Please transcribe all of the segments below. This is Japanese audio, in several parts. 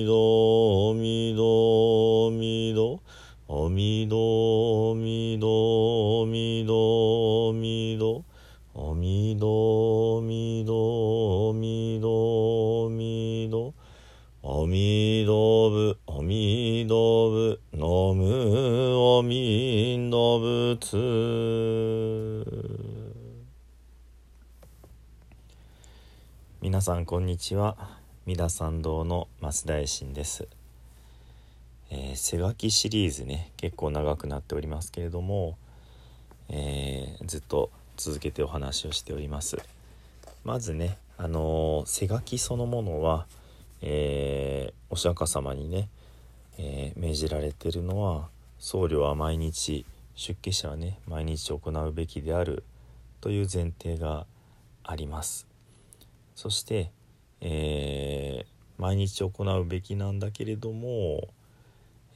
みどみどみど。おみどみどみどみど。おみどみどみどみど。おみどぶおみどぶのむおみどぶつ。皆さんこんにちは。三田参道の大臣です。えー、背書きシリーズね結構長くなっておりますけれども、えーずっと続けてお話をしております。まずねあのー背書きそのものは、えお釈迦様にね、え命じられてるのは僧侶は毎日出家者はね毎日行うべきであるという前提があります。そして、えー毎日行うべきなんだけれども、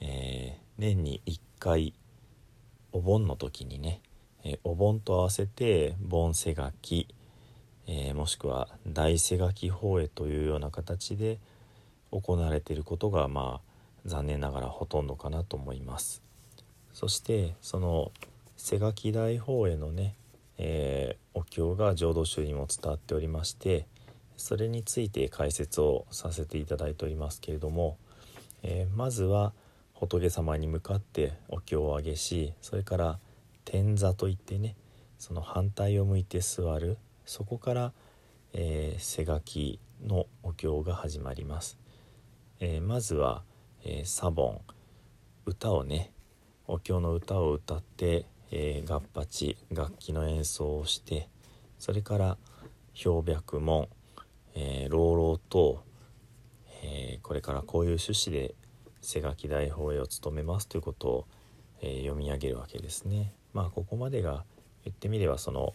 えー年に1回お盆の時にね、えお盆と合わせて盆背書き、えーもしくは大背書き法会というような形で行われていることがまあ残念ながらほとんどかなと思います。そしてその背書き大法会のね、えーお経が浄土宗にも伝わっておりましてそれについて解説をさせていただいておりますけれども、えーまずは仏様に向かってお経をあげしそれから天座といってねその反対を向いて座るそこから、えー背書きのお経が始まります、えーまずは、えーサボン歌をねお経の歌を歌って、えー、合八楽器の演奏をしてそれから氷白門、え朗々と、えーこれからこういう趣旨で背書き大法会を務めますということを、えー読み上げるわけですね。まあここまでが言ってみればその、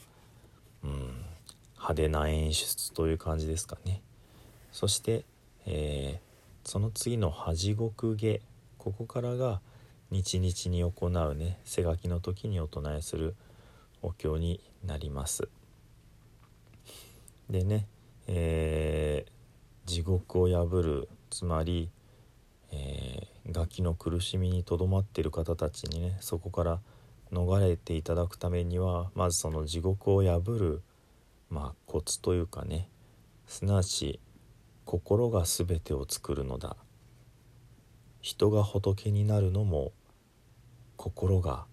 うん、派手な演出という感じですかね。そして、えーその次の恥国下ここからが日々に行うね背書きの時にお唱えするお経になります。でね、えー地獄を破るつまり、えー、ガキの苦しみにとどまっている方たちにねそこから逃れていただくためにはまずその地獄を破る、まあ、コツというかねすなわち心が全てを作るのだ。人が仏になるのも心が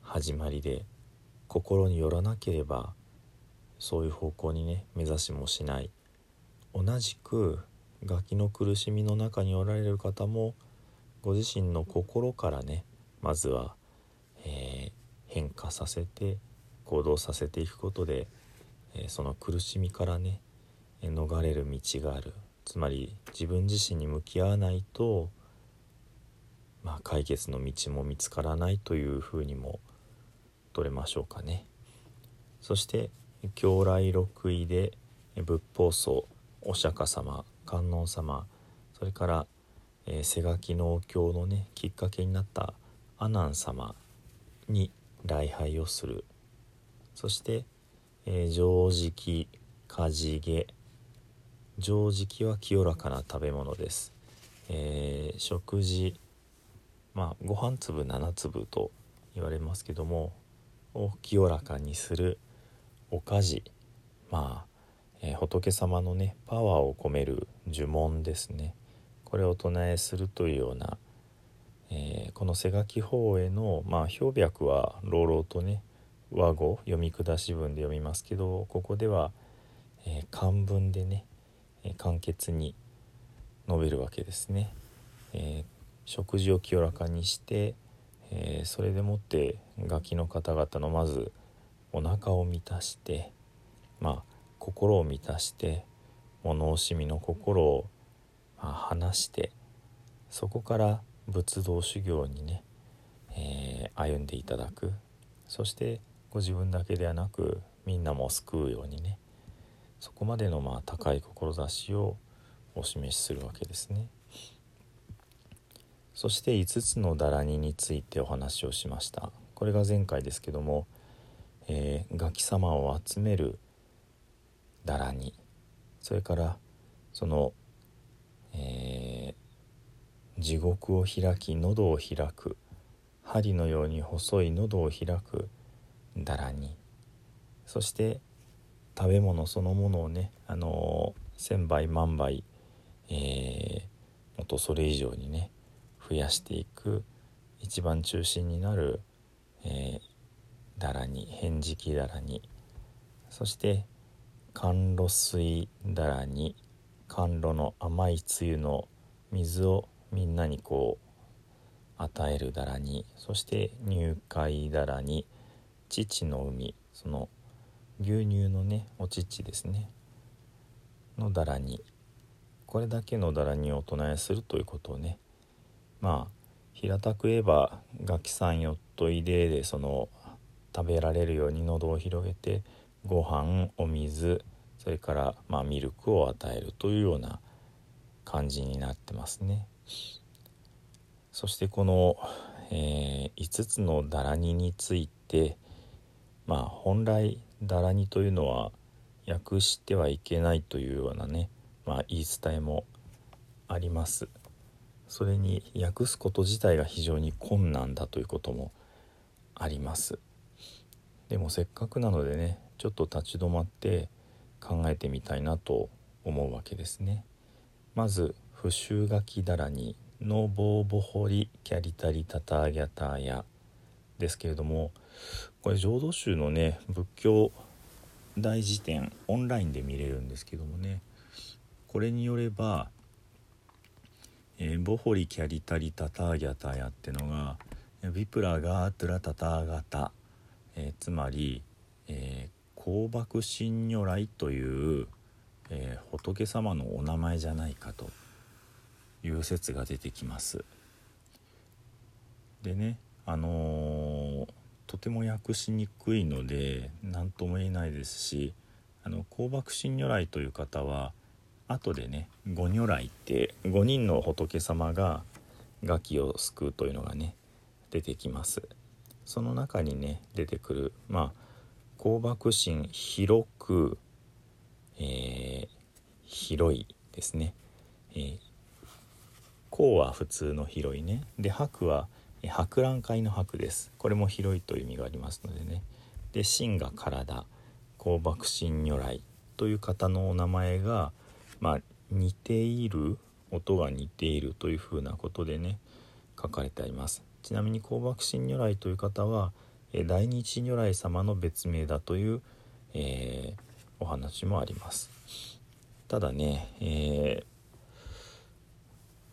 始まりで心によらなければそういう方向にね目指しもしない同じくガキの苦しみの中におられる方もご自身の心からねまずは、えー変化させて行動させていくことで、えーその苦しみからね逃れる道があるつまり自分自身に向き合わないと、まあ、解決の道も見つからないというふうにも取れましょうかね。そして経来六位で仏法僧お釈迦様観音様それから、えー背書きのお経のねきっかけになった阿南様に礼拝をする。そして、えー、常食かじげ。常食は清らかな食べ物です、えー、食事。まあご飯粒7粒と言われますけどもを清らかにする。おかじまあ、えー、仏様のねパワーを込める呪文ですねこれを唱えするというような、えー、この瀬垣法への、まあ、表白は朗々とね和語読み下し文で読みますけどここでは、えー、漢文でね、えー、簡潔に述べるわけですね。えー、食事を清らかにして、えそれでもってガキの方々のまずお腹を満たしてまあ心を満たして物惜しみの心を、まあ、話してそこから仏道修行にね、え歩んでいただくそしてご自分だけではなくみんなも救うようにねそこまでのまあ高い志をお示しするわけですね。そして5つのダラニについてお話をしましたこれが前回ですけども、えー、ガキ様を集めるダラニそれからその、えー、地獄を開き喉を開く針のように細い喉を開くだらに。そして食べ物そのものをねあの千倍万倍、えー、もっとそれ以上にね増やしていく一番中心になる、えー、だらに返事期だらにそして甘露水だらに甘露の甘いつゆの水をみんなにこう与えるだらにそして入会だらに乳の海。その牛乳のねお乳ですね。のだらにこれだけのだらにをお唱えするということをね。まあ平たく言えば「ガキさんよっといで」でその食べられるように喉を広げてご飯お水それからまあミルクを与えるというような感じになってますね。そしてこの、えー、5つのだらにについてまあ本来だらにというのは訳してはいけないというようなね、まあ、言い伝えもありますそれに訳すこと自体が非常に困難だということもありますでもせっかくなのでねちょっと立ち止まって考えてみたいなと思うわけですね。まず「不習書きだらにのぼうぼほりキャリタリタターギャターや」ですけれどもこれ浄土宗のね仏教大辞典オンラインで見れるんですけどもねこれによれば、えー、ボホリキャリタリタターギャタヤってのがビプラガートゥラタターガタ、えー、つまり、えー、香爆神如来という、えー、仏様のお名前じゃないかという説が出てきます。でねあのとても訳しにくいので何とも言えないですしあの香爆神如来という方は後でね五如来って5人の仏様が餓鬼を救うというのがね出てきますその中にね出てくるまあ香爆神広く、えー、広いですね、えー、香は普通の広いね。で白は博覧会の博です。これも広いという意味がありますのでね。で真が体香爆神如来という方のお名前が、まあ、似ている音が似ているというふうなことでね書かれてあります。ちなみに香爆神如来という方は大日如来様の別名だという、えー、お話もあります。ただね、えー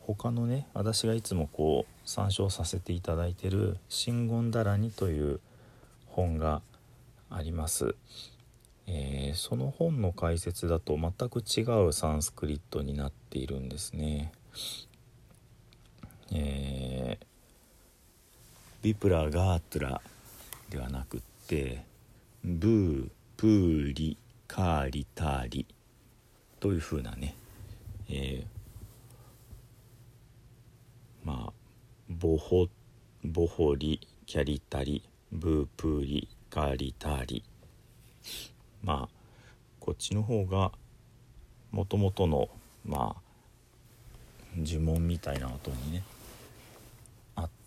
他のね私がいつもこう参照させていただいてる「真言だらに」という本があります、えー、その本の解説だと全く違うサンスクリットになっているんですね。えー、ビプラガートラではなくってブープーリカーリターリというふうなね、えーまあボホボホリキャリタリブープーリガリタリ。まあこっちの方がもともとのまあ呪文みたいな音にね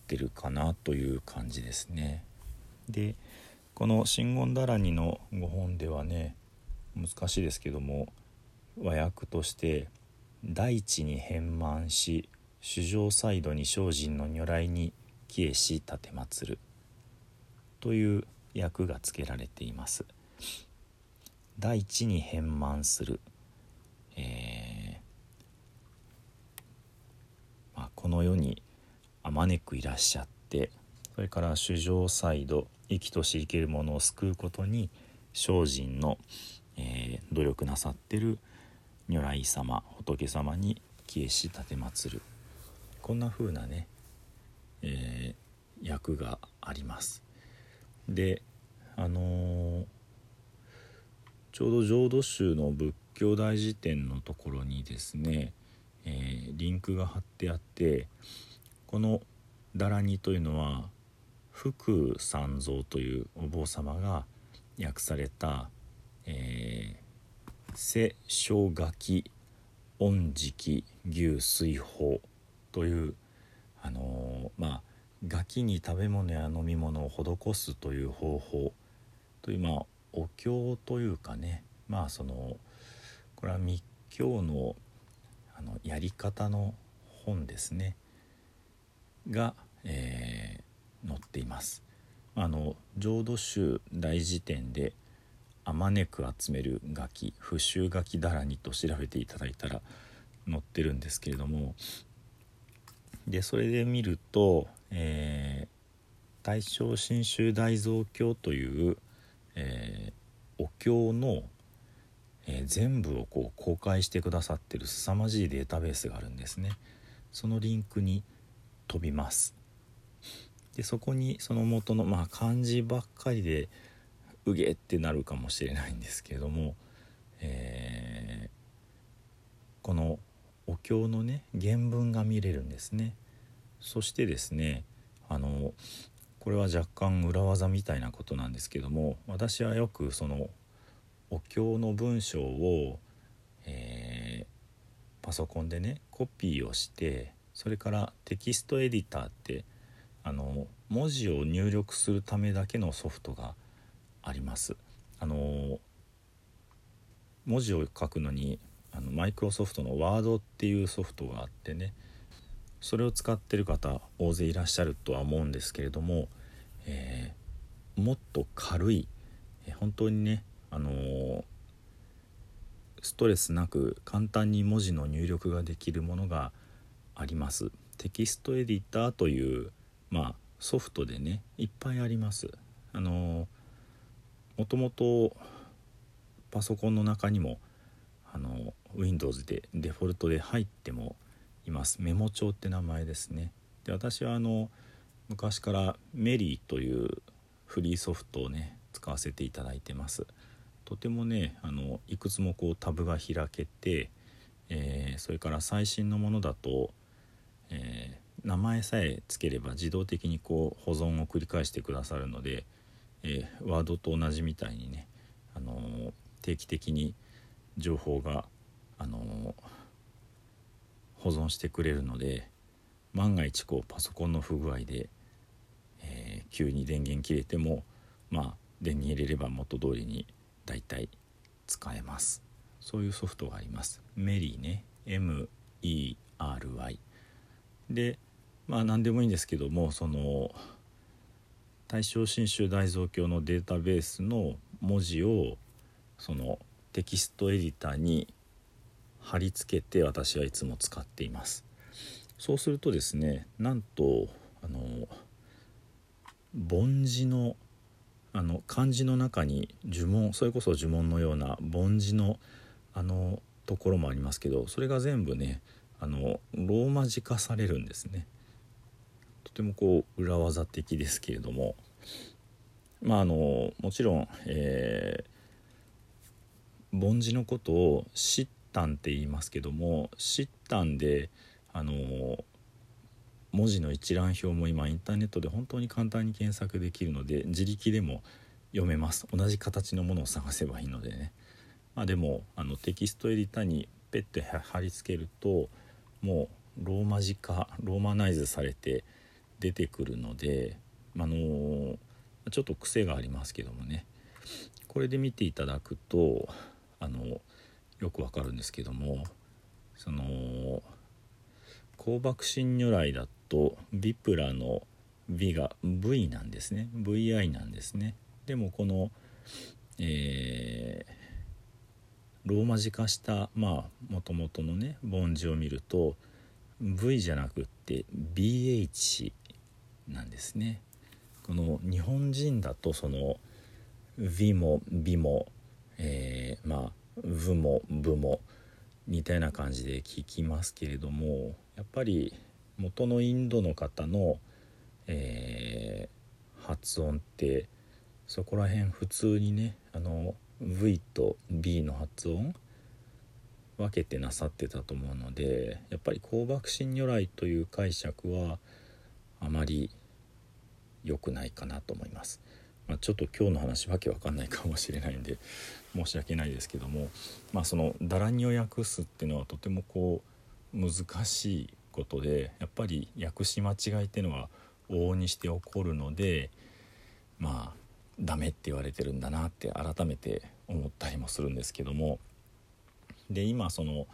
ってるかなという感じですね。でこの「真言だらに」の5本ではね難しいですけども和訳として「大地に変満し主上サイドに精進の如来に帰依し立てまつる」という訳が付けられています。大地に変満する、えー、まあ、この世にあまねくいらっしゃってそれから主上サイド生きとし生けるものを救うことに精進の、えー、努力なさってる如来様仏様に帰依し奉るこんな風なね、えー、役があります。であのー、ちょうど浄土宗の仏教大辞典のところにですね、えー、リンクが貼ってあってこの「だらに」というのは福三蔵というお坊様が訳された「えー、世小垣御食牛水法」というあのー、まあガキに食べ物や飲み物を施すという方法というまあお経というかねまあそのこれは密教のあのやり方の本ですね。が、えー、載っています。あの浄土宗大辞典で「あまねく集めるガキ不臭ガキだらに」と調べていただいたら載ってるんですけれどもでそれで見ると、えー、大正真宗大蔵経という、えー、お経の、えー、全部をこう公開してくださってる凄まじいデータベースがあるんですね。そのリンクに飛びます。でそこにその元のまあ漢字ばっかりでうげってなるかもしれないんですけれども、えー、このお経のね原文が見れるんですねそしてですねあのこれは若干裏技みたいなことなんですけども私はよくそのお経の文章を、えー、パソコンでねコピーをしてそれからテキストエディターってあの文字を入力するためだけのソフトがあります。あの文字を書くのにあのマイクロソフトのワードっていうソフトがあってねそれを使ってる方大勢いらっしゃるとは思うんですけれども、えー、もっと軽い、えー、本当にね、あのー、ストレスなく簡単に文字の入力ができるものがあります。テキストエディターという、まあ、ソフトでねいっぱいあります。あのもともとパソコンの中にもあの Windows でデフォルトで入ってもいます。メモ帳って名前ですね。で私はあの昔からメリーというフリーソフトをね使わせていただいてます。とてもねあのいくつもこうタブが開けて、えー、それから最新のものだと、えー、名前さえつければ自動的にこう保存を繰り返してくださるので、えー、ワードと同じみたいにね、あの定期的に情報があの保存してくれるので万が一こうパソコンの不具合で、えー、急に電源切れてもまあ電に入れれば元通りにだいたい使えます。そういうソフトがあります。メリーね。MERY でまあ何でもいいんですけどもその大正新州大蔵経のデータベースの文字をそのテキストエディターに貼り付けて私はいつも使っています。そうするとですねなんとあの凡字のあの漢字の中に呪文それこそ呪文のような凡字のあのところもありますけどそれが全部ねあのローマ字化されるんですね。とてもこう裏技的ですけれども。まああのもちろん、えー凡字のことを「シッタン」って言いますけども「シッタン」であの文字の一覧表も今インターネットで本当に簡単に検索できるので自力でも読めます。同じ形のものを探せばいいのでね、まあ、でもあのテキストエディターにペッて貼り付けるともうローマ字化ローマナイズされて出てくるので、あのー、ちょっと癖がありますけどもね。これで見ていただくとあのよくわかるんですけどもその光爆心如来だとビプラの V が V なんですね。VI なんですね。でもこの、えー、ローマ字化したまあもともとのね梵字を見ると V じゃなくって BH なんですね。この日本人だとその V も B も、えー、まあ V も V も似たような感じで聞きますけれどもやっぱり元のインドの方の、えー、発音ってそこら辺普通にねあの V と B の発音分けてなさってたと思うのでやっぱり香爆心如来という解釈はあまり良くないかなと思います。まあ、ちょっと今日の話わけわかんないかもしれないんで申し訳ないですけども、まあ、その「だらにを訳す」っていうのはとてもこう難しいことでやっぱり訳し間違いっていうのは往々にして起こるのでまあダメって言われてるんだなって改めて思ったりもするんですけども。で今その、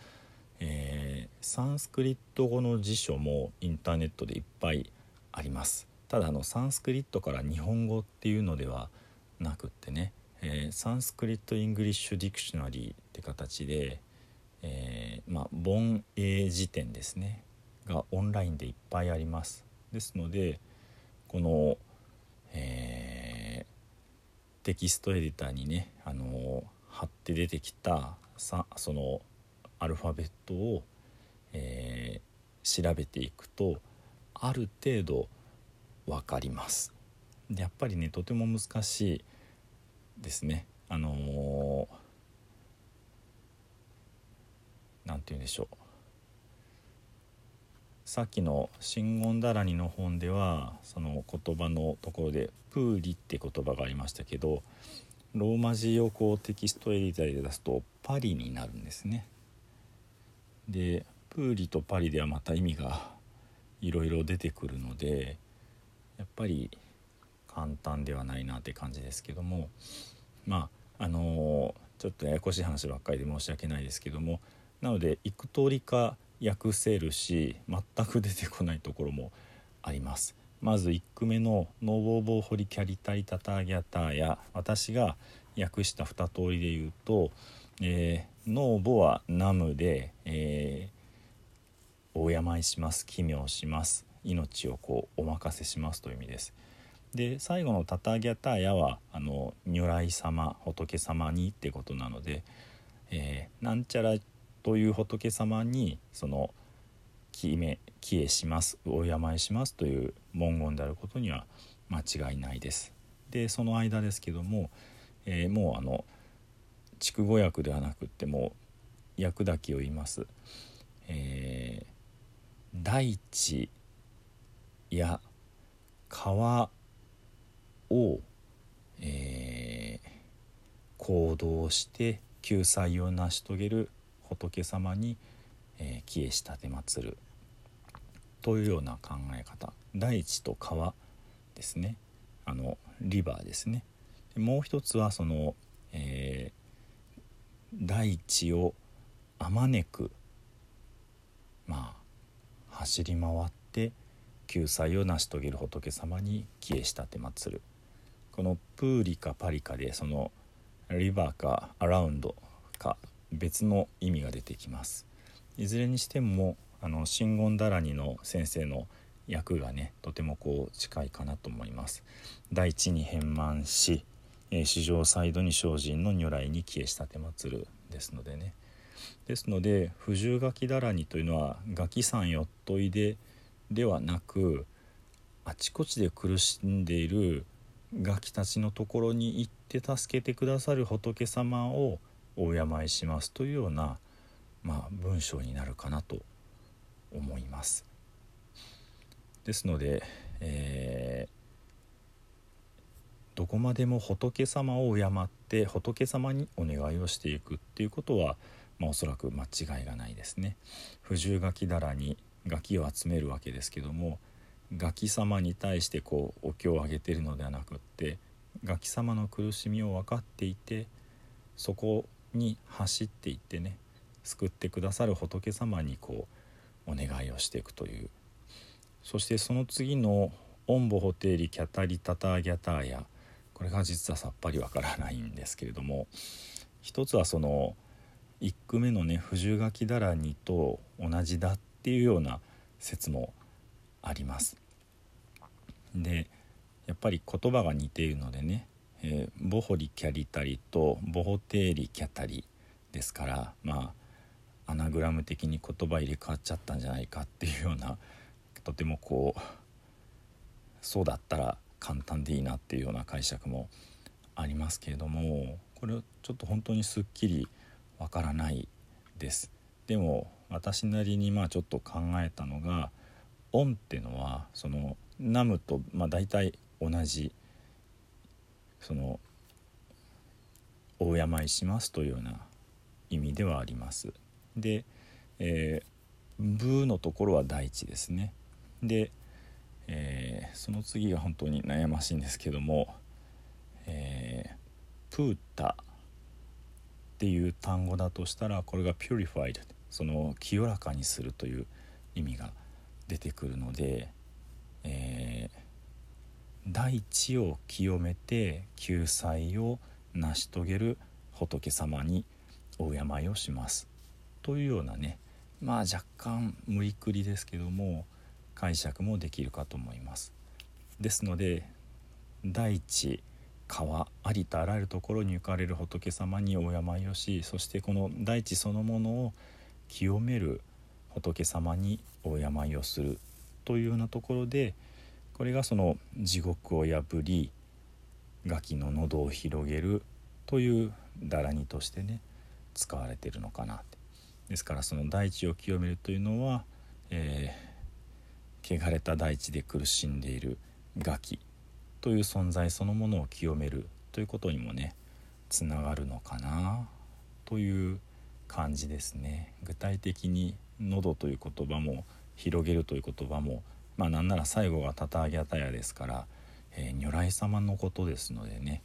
えー、サンスクリット語の辞書もインターネットでいっぱいあります。ただあのサンスクリットから日本語っていうのではなくってね、えー、 Sanskrit English Dictionary って形で、えー、まあ梵英辞典ですね。がオンラインでいっぱいあります。ですのでこの、テキストエディターにね、あの貼って出てきたさそのアルファベットを、えー、調べていくとある程度分かります。でやっぱりねとても難しいですね。あの何、ー、て言うんでしょう。さっきの「真言だらに」の本ではその言葉のところで「プーリ」って言葉がありましたけどローマ字をこうテキストエディターで出すと「パリ」になるんですね。でプーリとパリではまた意味がいろいろ出てくるのでやっぱり簡単ではないなって感じですけどもまああのちょっとややこしい話ばっかりで申し訳ないですけどもなので幾通りか訳せるし全く出てこないところもあります。まず1句目の「ノーボーボーホリキャリタリタターギャターや私が訳した2通りで言うと「えー、ノーボはナムで、えー、お敬いします奇妙します命をこうお任せします」という意味です。で最後の「タタギャターヤは」あの如来様仏様にってことなので、えー、なんちゃらという仏様にその決め帰依しますお敬いしますという文言であることには間違いないです。でその間ですけども、えー、もうあの筑後訳ではなくっても訳だけを言います。えー、大地や川を、えー、行動して救済を成し遂げる仏様に、えー、帰依したてまつるというような考え方。大地と川ですね。あのリバーですね。もう一つはその、えー、大地をあまねくまあ走り回って救済を成し遂げる仏様に帰依したてまつる。このプーリかパリかでそのリバーかアラウンドか別の意味が出てきます。いずれにしてもあの真言だらにの先生の役がねとてもこう近いかなと思います。大地に変満し、えー、史上サイドに精進の如来に帰依したてまつるですのでね。ですので不自由書きだらにというのはガキさんよっといでではなくあちこちで苦しんでいるガキたちのところに行って助けてくださる仏様をお敬いしますというような、まあ、文章になるかなと思います。ですので、えどこまでも仏様を敬って仏様にお願いをしていくっていうことは、まあ、おそらく間違いがないですね。不自由ガキ棚にガキを集めるわけですけどもガキ様に対してこうお経をあげてるのではなくってガキ様の苦しみを分かっていてそこに走っていってね救ってくださる仏様にこうお願いをしていくというそしてその次の「オンボホテリキャタリタターギャターヤ」これが実はさっぱりわからないんですけれども一つはその1句目のね「不十書きだらに」と同じだっていうような説もあります。でやっぱり言葉が似ているのでね「えー、ボホリキャリタリ」と「ボホテーリキャタリ」ですからまあアナグラム的に言葉入れ替わっちゃったんじゃないかっていうようなとてもこうそうだったら簡単でいいなっていうような解釈もありますけれどもこれちょっと本当にすっきりわからないです。でも私なりにまあちょっと考えたのが「オン」ってのはその「ナム」とまあ大体同じその「お敬いします」というような意味ではあります。で、えー、ブーのところは大地ですね。でえー、その次が本当に悩ましいんですけども、えー、プータっていう単語だとしたらこれが purified その清らかにするという意味が出てくるので、えー、大地を清めて救済を成し遂げる仏様にお敬いをします。というようなねまあ若干無理くりですけども解釈もできるかと思います。ですので大地川ありとあらゆるところに行かれる仏様にお病をしそしてこの大地そのものを清める仏様にお病をするというようなところでこれがその地獄を破りガキの喉を広げるというだらにとしてね使われてるのかなって。ですからその大地を清めるというのは、えー汚れた大地で苦しんでいるガキという存在そのものを清めるということにもねつながるのかなという感じですね。具体的に「喉」という言葉も「広げる」という言葉もまあなんなら最後が「たたあぎゃたや」ですから、えー、如来様のことですのでね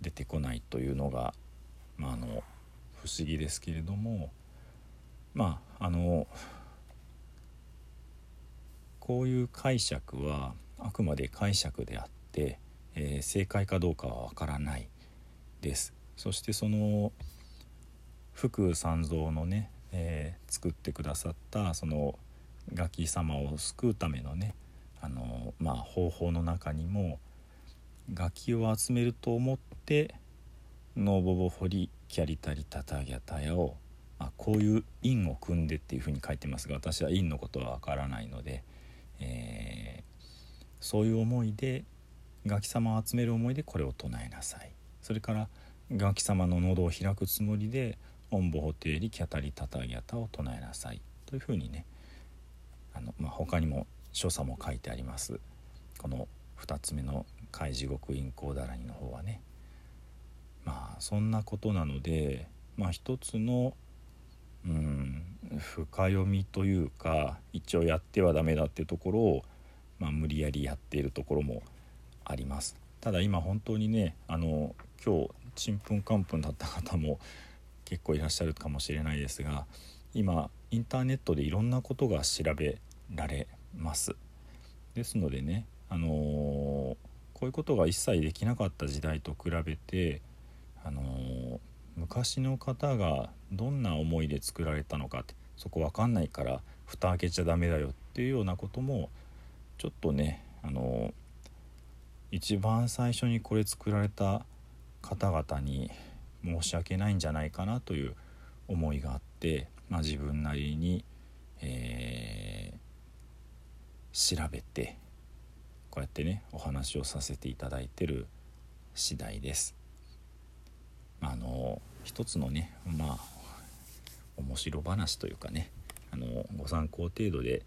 出てこないというのが、まあ、あの不思議ですけれどもまああのこういう解釈はあくまで解釈であって、えー、正解かどうかはわからない。です。そしてその福三蔵のね、えー、作ってくださったそのガキ様を救うためのねあの、まあ、方法の中にもガキを集めると思ってノーボボホリキャリタリタタギャタヤを、まあ、こういう印を組んでっていうふうに書いてますが私は印のことはわからないので。えー、そういう思いでガキ様を集める思いでこれを唱えなさいそれからガキ様の喉を開くつもりで「オンボホテーリキャタリタタギャタ」を唱えなさいというふうにねあの、まあ、他にも所作も書いてあります。この2つ目の「海地獄陰行だらに」の方はね。まあそんなことなのでまあ一つのうん深読みというか一応やってはダメだっていうところを、まあ、無理やりやっているところもあります。ただ今本当にねあの今日ちんぷんかんぷんだった方も結構いらっしゃるかもしれないですが今インターネットでいろんなことが調べられます。ですのでねあのー、こういうことが一切できなかった時代と比べてあのー昔の方がどんな思いで作られたのかってそこ分かんないから蓋開けちゃダメだよっていうようなこともちょっとねあの一番最初にこれ作られた方々に申し訳ないんじゃないかなという思いがあって、まあ、自分なりに、えー、調べてこうやってねお話をさせていただいてる次第です。あの一つのねまあ面白話というかねあのご参考程度で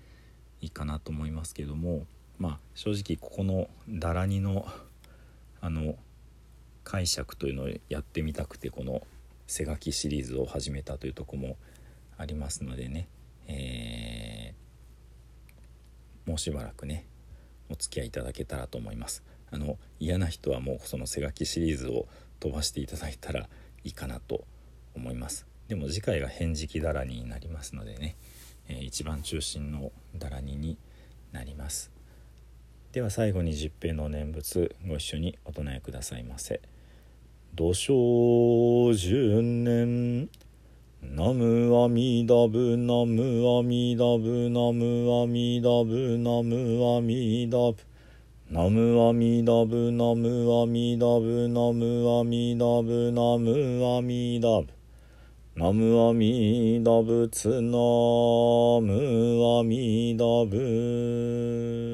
いいかなと思いますけどもまあ正直ここの「だらにの」あの解釈というのをやってみたくてこの背書きシリーズを始めたというとこもありますのでね、え、もうしばらくねお付き合いいただけたらと思います。あの嫌な人はもうその背書きシリーズを飛ばしていただいたらいいかなと思います。でも次回が返事だらになりますのでね、えー、一番中心のだらにになります。では最後に十平の念仏ご一緒にお唱えくださいませ「土生十年。ナムアミダブナムアミダブナムアミダブナムアミダブ」ナムアミダブナムアミダブナムアミダブナムアミダブ。ナムアミダブツナムアミダブ。